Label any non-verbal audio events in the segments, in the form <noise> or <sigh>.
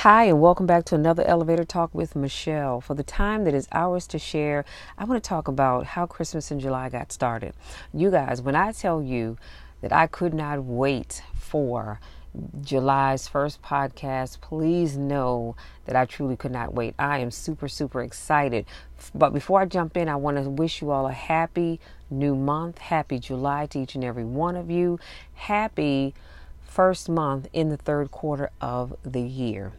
Hi, and welcome back to another Elevator Talk with Michelle. For the time that is ours to share, I want to talk about how Christmas in July got started. You guys, when I tell you that I could not wait for July's first podcast, please know that I truly could not wait. I am super, super excited. But before I jump in, I want to wish you all a happy new month. Happy July to each and every one of you. Happy first month in the third quarter of the year.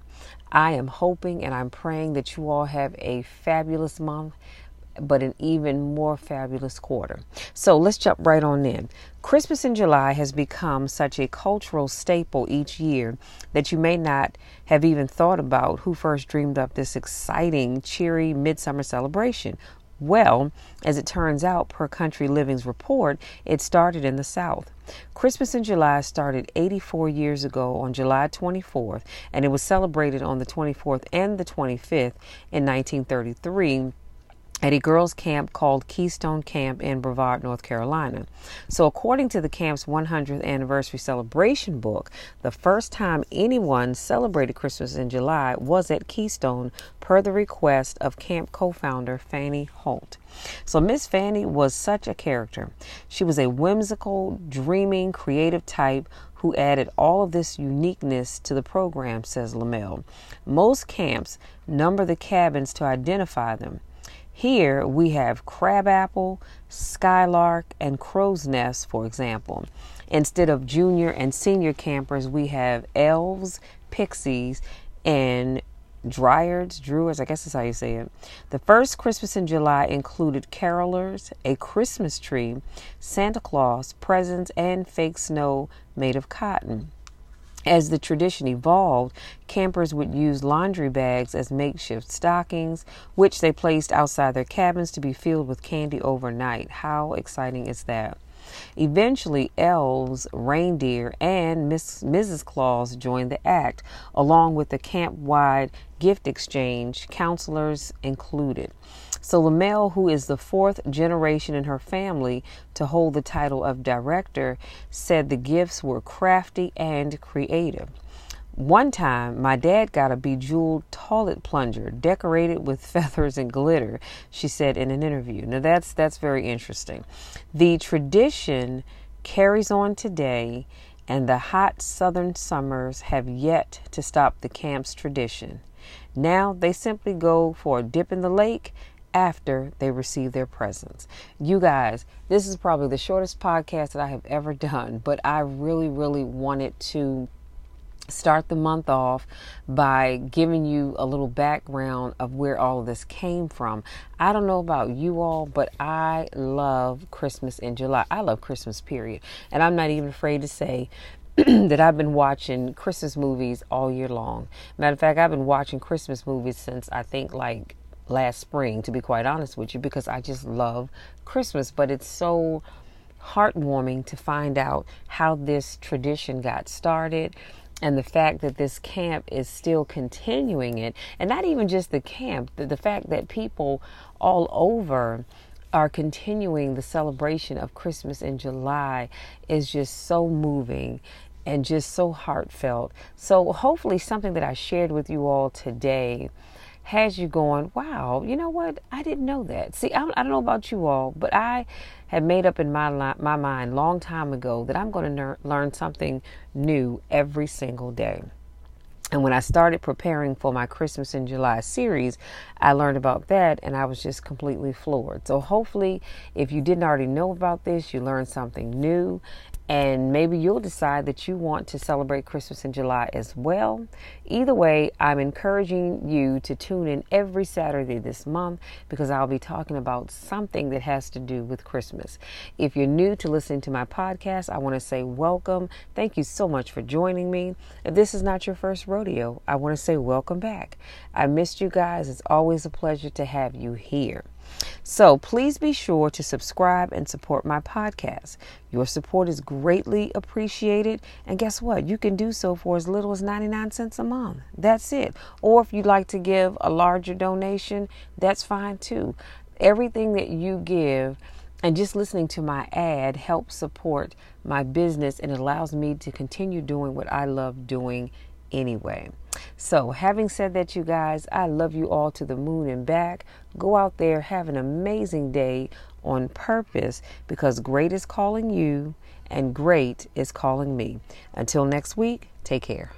I am hoping and I'm praying that you all have a fabulous month, but an even more fabulous quarter. So let's jump right on in. Christmas in July has become such a cultural staple each year that you may not have even thought about who first dreamed up this exciting, cheery midsummer celebration. Well, as it turns out, per Country Living's report, it started in the South. Christmas in July started 84 years ago on July 24th, and it was celebrated on the 24th and the 25th in 1933 at a girls' camp called Keystone Camp in Brevard, North Carolina. So, according to the camp's 100th anniversary celebration book, the first time anyone celebrated Christmas in July was at Keystone per the request of camp co founder Fannie Holt. So, Miss Fannie was such a character. She was a whimsical, dreaming, creative type who added all of this uniqueness to the program, says Lemel. Most camps number the cabins to identify them. Here we have crabapple, skylark, and crow's nest, for example. Instead of junior and senior campers, we have elves, pixies, and dryads, druids, I guess that's how you say it. The first Christmas in July included carolers, a Christmas tree, Santa Claus, presents, and fake snow made of cotton. As the tradition evolved, campers would use laundry bags as makeshift stockings, which they placed outside their cabins to be filled with candy overnight. How exciting is that? Eventually, elves, reindeer, and Miss, Mrs. Claus joined the act, along with the camp wide gift exchange, counselors included. So Lemel, who is the fourth generation in her family to hold the title of director, said the gifts were crafty and creative. One time, my dad got a bejeweled toilet plunger decorated with <laughs> feathers and glitter, she said in an interview. Now that's that's very interesting. The tradition carries on today and the hot southern summers have yet to stop the camp's tradition. Now they simply go for a dip in the lake after they receive their presents. You guys, this is probably the shortest podcast that I have ever done, but I really, really wanted to start the month off by giving you a little background of where all of this came from. I don't know about you all, but I love Christmas in July. I love Christmas, period. And I'm not even afraid to say <clears throat> that I've been watching Christmas movies all year long. Matter of fact, I've been watching Christmas movies since I think like last spring, to be quite honest with you, because I just love Christmas. But it's so heartwarming to find out how this tradition got started and the fact that this camp is still continuing it, and not even just the camp, the, the fact that people all over are continuing the celebration of Christmas in July is just so moving and just so heartfelt. So, hopefully, something that I shared with you all today has you going, wow, you know what? I didn't know that. See, I, I don't know about you all, but I had made up in my my mind long time ago that I'm going to ner- learn something new every single day. And when I started preparing for my Christmas in July series, I learned about that and I was just completely floored. So, hopefully, if you didn't already know about this, you learned something new and maybe you'll decide that you want to celebrate Christmas in July as well. Either way, I'm encouraging you to tune in every Saturday this month because I'll be talking about something that has to do with Christmas. If you're new to listening to my podcast, I want to say welcome. Thank you so much for joining me. If this is not your first rodeo, I want to say welcome back. I missed you guys. It's always a pleasure to have you here. So please be sure to subscribe and support my podcast. Your support is greatly appreciated. And guess what? You can do so for as little as 99 cents a month. That's it. Or if you'd like to give a larger donation, that's fine too. Everything that you give and just listening to my ad helps support my business and allows me to continue doing what I love doing anyway. So, having said that, you guys, I love you all to the moon and back. Go out there, have an amazing day on purpose because great is calling you and great is calling me. Until next week, take care.